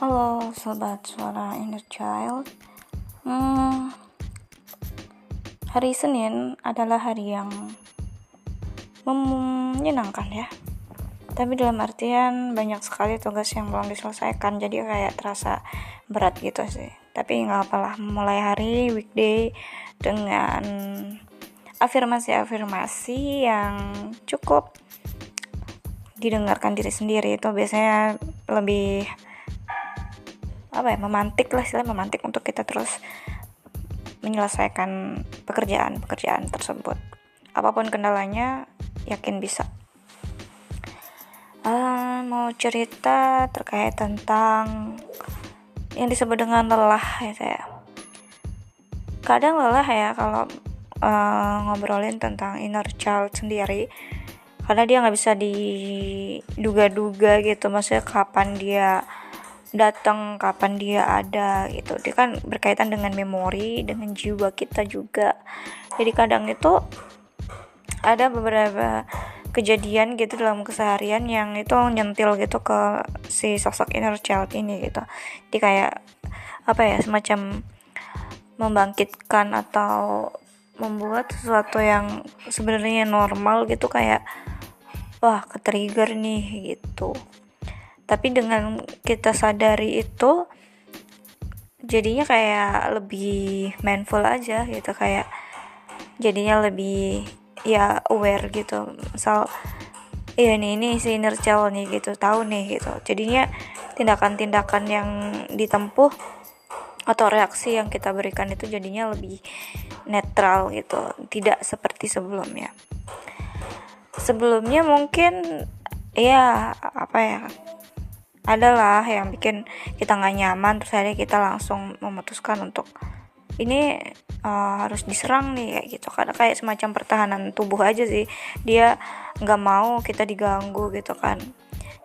Halo sobat suara inner child. Hmm, Hari Senin adalah hari yang menyenangkan ya. Tapi dalam artian banyak sekali tugas yang belum diselesaikan Jadi kayak terasa berat gitu sih. Tapi nggak apalah mulai hari weekday dengan afirmasi-afirmasi yang cukup didengarkan diri sendiri. Itu biasanya lebih apa ya memantik lah istilah memantik untuk kita terus menyelesaikan pekerjaan-pekerjaan tersebut. Apa pun kendalanya yakin bisa. Uh, mau cerita terkait tentang yang disebut dengan lelah ya saya kadang lelah ya kalau uh, ngobrolin tentang inner child sendiri karena dia nggak bisa diduga-duga gitu. Maksudnya kapan dia datang kapan dia ada gitu. Dia kan berkaitan dengan memori dengan jiwa kita juga. Jadi kadang itu ada beberapa kejadian gitu dalam keseharian yang itu nyentil gitu ke si sosok inner child ini gitu. Jadi kayak apa ya semacam membangkitkan atau membuat sesuatu yang sebenarnya normal gitu kayak wah ke trigger nih gitu tapi dengan kita sadari itu jadinya kayak lebih mindful aja gitu kayak jadinya lebih ya aware gitu. Misal iya nih ini si inner child nih gitu tahu nih gitu. Jadinya tindakan-tindakan yang ditempuh atau reaksi yang kita berikan itu jadinya lebih netral gitu tidak seperti sebelumnya. Sebelumnya mungkin ya apa ya adalah yang bikin kita nggak nyaman terus akhirnya kita langsung memutuskan untuk ini uh, harus diserang nih kayak gitu. Karena kayak semacam pertahanan tubuh aja sih. Dia nggak mau kita diganggu gitu kan.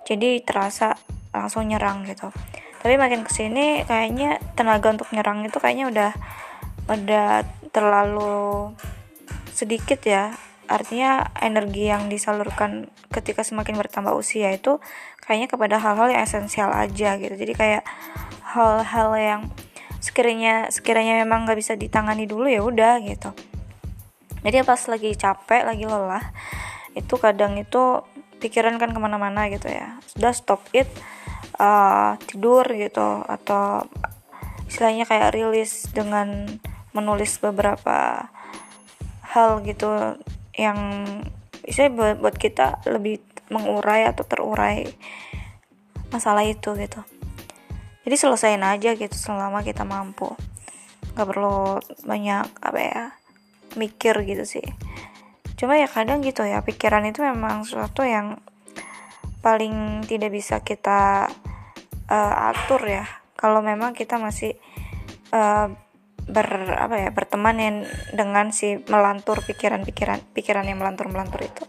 Jadi terasa langsung nyerang gitu. Tapi makin ke sini kayaknya tenaga untuk nyerang itu kayaknya udah udah terlalu sedikit ya artinya energi yang disalurkan ketika semakin bertambah usia itu kayaknya kepada hal-hal yang esensial aja gitu. Jadi kayak hal-hal yang sekiranya sekiranya memang nggak bisa ditangani dulu ya udah gitu. Jadi pas lagi capek lagi lelah itu kadang itu pikiran kan ke mana-mana gitu ya. Sudah stop it uh, tidur gitu atau istilahnya kayak rilis dengan menulis beberapa hal gitu yang bisa buat, buat kita lebih mengurai atau terurai masalah itu gitu. Jadi selesaiin aja gitu selama kita mampu. Nggak perlu banyak apa ya mikir gitu sih. Cuma ya kadang gitu ya pikiran itu memang sesuatu yang paling tidak bisa kita uh, atur ya. Kalau memang kita masih uh, ber apa ya berteman yang dengan si melantur pikiran-pikiran pikiran yang melantur-melantur itu.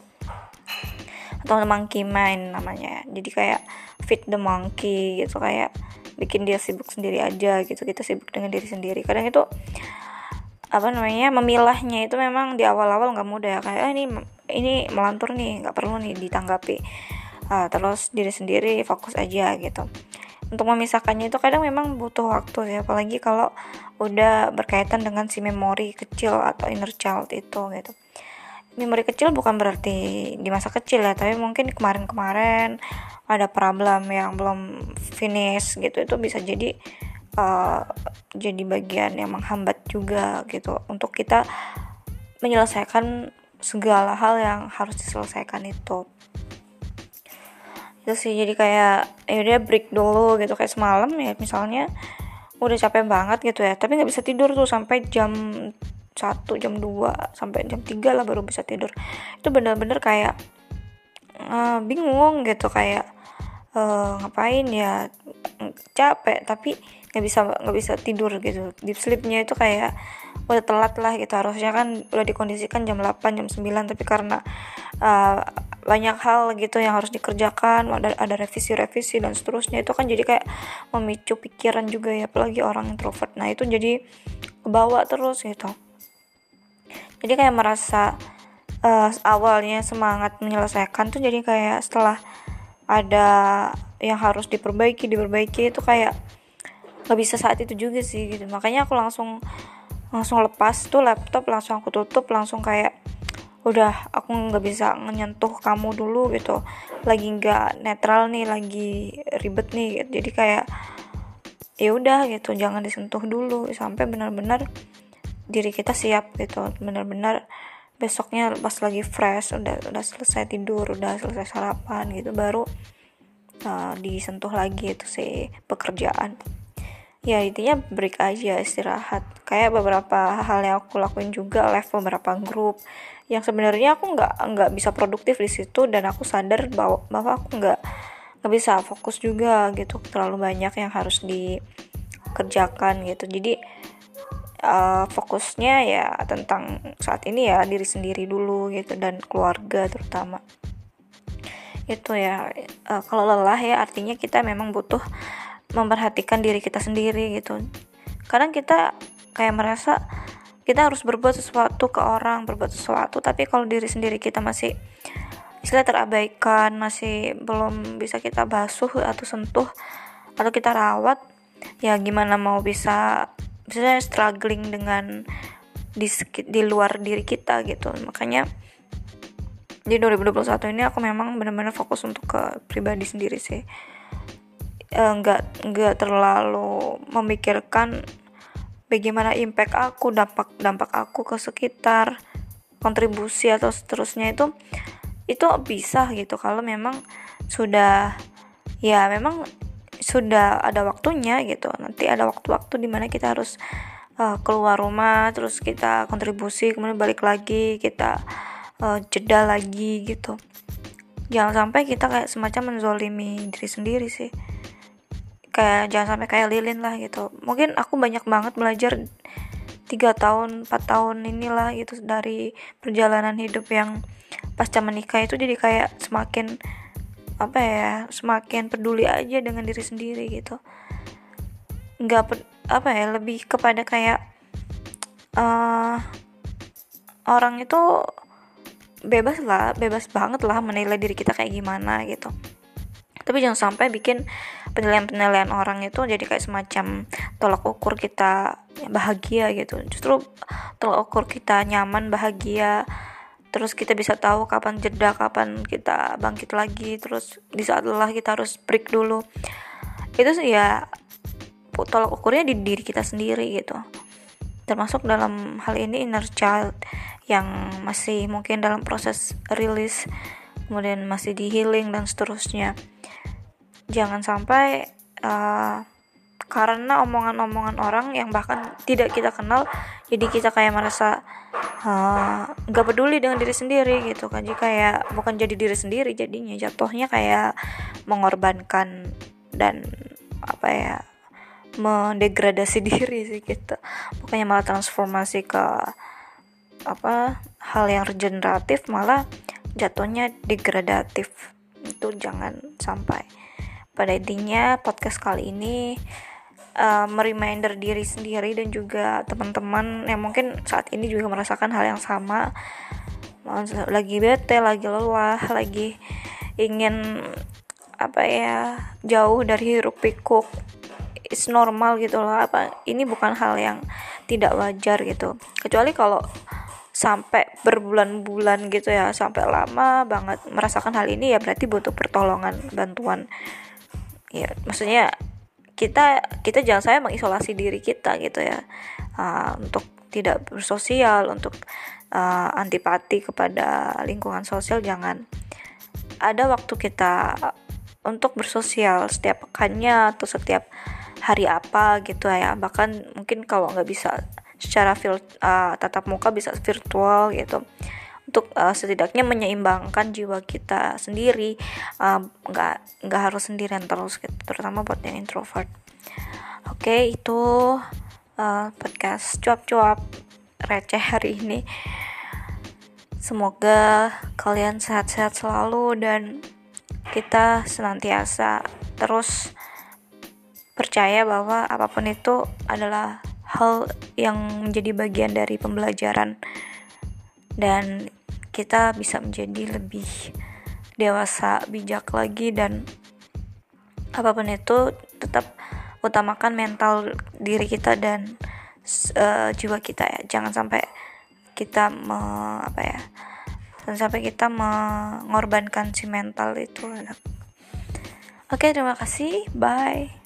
Atau monkey mind namanya. Jadi kayak fit the monkey gitu kayak bikin dia sibuk sendiri aja gitu. Kita sibuk dengan diri sendiri. Kadang itu apa namanya memilahnya itu memang di awal-awal nggak mudah. Ya kayak ah, ini ini melantur nih nggak perlu nih ditanggapi. Uh, terus diri sendiri fokus aja gitu untuk memisahkannya itu kadang memang butuh waktu ya apalagi kalau udah berkaitan dengan si memori kecil atau inner child itu gitu. Memori kecil bukan berarti di masa kecil ya tapi mungkin kemarin-kemarin ada problem yang belum finish gitu. Itu bisa jadi uh, jadi bagian yang menghambat juga gitu. Untuk kita menyelesaikan segala hal yang harus diselesaikan itu itu sih. Jadi kayak ya udah break dulu gitu. Kayak semalam ya misalnya udah capek banget gitu ya. Tapi nggak bisa tidur tuh sampai jam satu jam 2 sampai jam 3 lah baru bisa tidur. Itu bener-bener kayak uh, bingung gitu. Kayak uh, ngapain ya capek tapi nggak bisa nggak bisa tidur gitu. Deep sleepnya itu kayak udah telat lah gitu. Harusnya kan udah dikondisikan jam 8 jam 9 tapi karena uh, banyak hal gitu yang harus dikerjakan ada ada revisi-revisi dan seterusnya itu kan jadi kayak memicu pikiran juga ya apalagi orang introvert. Nah itu jadi kebawa terus gitu. Jadi kayak merasa uh, awalnya semangat menyelesaikan tuh jadi kayak setelah ada yang harus diperbaiki diperbaiki itu kayak nggak bisa saat itu juga sih gitu. Makanya aku langsung langsung lepas tuh laptop langsung aku tutup langsung kayak udah aku nggak bisa menyentuh kamu dulu gitu. Lagi nggak netral nih lagi ribet nih gitu. jadi kayak ya udah gitu. Jangan disentuh dulu sampai benar-benar diri kita siap gitu. Benar-benar besoknya pas lagi fresh udah udah selesai tidur udah selesai sarapan gitu baru uh, disentuh lagi itu si pekerjaan. Ya intinya break aja istirahat. Kayak beberapa hal yang aku lakuin juga live beberapa grup yang sebenarnya aku nggak nggak bisa produktif di situ dan aku sadar bahwa bahwa aku nggak nggak bisa fokus juga gitu. Terlalu banyak yang harus dikerjakan gitu. Jadi uh, fokusnya ya tentang saat ini ya diri sendiri dulu gitu dan keluarga terutama. Itu ya uh, kalau lelah ya artinya kita memang butuh memperhatikan diri kita sendiri gitu. Kadang kita kayak merasa kita harus berbuat sesuatu ke orang berbuat sesuatu tapi kalau diri sendiri kita masih istilah terabaikan masih belum bisa kita basuh atau sentuh atau kita rawat ya gimana mau bisa misalnya struggling dengan di di luar diri kita gitu. Makanya di 2021 ini aku memang benar-benar fokus untuk ke pribadi sendiri sih. Eh, nggak uh, nggak terlalu memikirkan bagaimana impact aku dampak dampak aku ke sekitar kontribusi atau seterusnya itu itu bisa gitu. Kalau memang sudah ya memang sudah ada waktunya gitu. Nanti ada waktu-waktu di mana kita harus uh, keluar rumah terus kita kontribusi kemudian balik lagi kita uh, jeda lagi gitu. Jangan sampai kita kayak semacam menzolimi diri sendiri sih. Kayak jangan sampai kayak lilin lah gitu. Mungkin aku banyak banget belajar tiga tahun 4 tahun inilah gitu dari perjalanan hidup yang pasca menikah itu jadi kayak semakin apa ya semakin peduli aja dengan diri sendiri gitu. Nggak apa ya lebih kepada kayak uh, orang itu bebas lah bebas banget lah menilai diri kita kayak gimana gitu. Tapi jangan sampai bikin penilaian-penilaian orang itu jadi kayak semacam tolak ukur kita bahagia gitu. Justru tolak ukur kita nyaman bahagia terus kita bisa tahu kapan jeda kapan kita bangkit lagi. Terus di saat lelah kita harus break dulu. Itu sih ya tolak ukurnya di diri kita sendiri gitu. Termasuk dalam hal ini inner child yang masih mungkin dalam proses rilis kemudian masih di healing dan seterusnya. Jangan sampai uh, karena omongan-omongan orang yang bahkan tidak kita kenal jadi kita kayak merasa eh, nggak uh, peduli dengan diri sendiri gitu kan. Jadi kayak bukan jadi diri sendiri jadinya jatuhnya kayak mengorbankan dan apa ya mendegradasi diri sih gitu. Bukannya malah transformasi ke apa hal yang regeneratif malah jatuhnya degradatif. Itu jangan sampai. Pada intinya podcast kali ini uh, mereminder diri sendiri dan juga teman-teman yang mungkin saat ini juga merasakan hal yang sama. Lagi bete lagi lelah lagi ingin apa ya jauh dari hiruk pikuk. Is normal gitu loh apa ini bukan hal yang tidak wajar gitu. Kecuali kalau sampai berbulan-bulan gitu ya sampai lama banget merasakan hal ini ya berarti butuh pertolongan bantuan. Ya maksudnya kita kita jangan saya mengisolasi diri kita gitu ya. Uh, untuk tidak bersosial untuk uh, antipati kepada lingkungan sosial jangan. Ada waktu kita untuk bersosial setiap pekannya atau setiap hari apa gitu ya. Bahkan mungkin kalau nggak bisa secara uh, tatap muka bisa virtual gitu untuk uh, setidaknya menyeimbangkan jiwa kita sendiri nggak uh, nggak harus sendirian terus gitu terutama buat yang introvert. Oke okay, itu uh, podcast cuap-cuap receh hari ini. Semoga kalian sehat-sehat selalu dan kita senantiasa terus percaya bahwa apa pun itu adalah hal yang menjadi bagian dari pembelajaran. Dan kita bisa menjadi lebih dewasa bijak lagi dan apa pun itu tetap utamakan mental diri kita dan uh, jiwa kita ya. Jangan sampai kita me, apa ya jangan sampai kita mengorbankan si mental itu. Oke terima kasih. Bye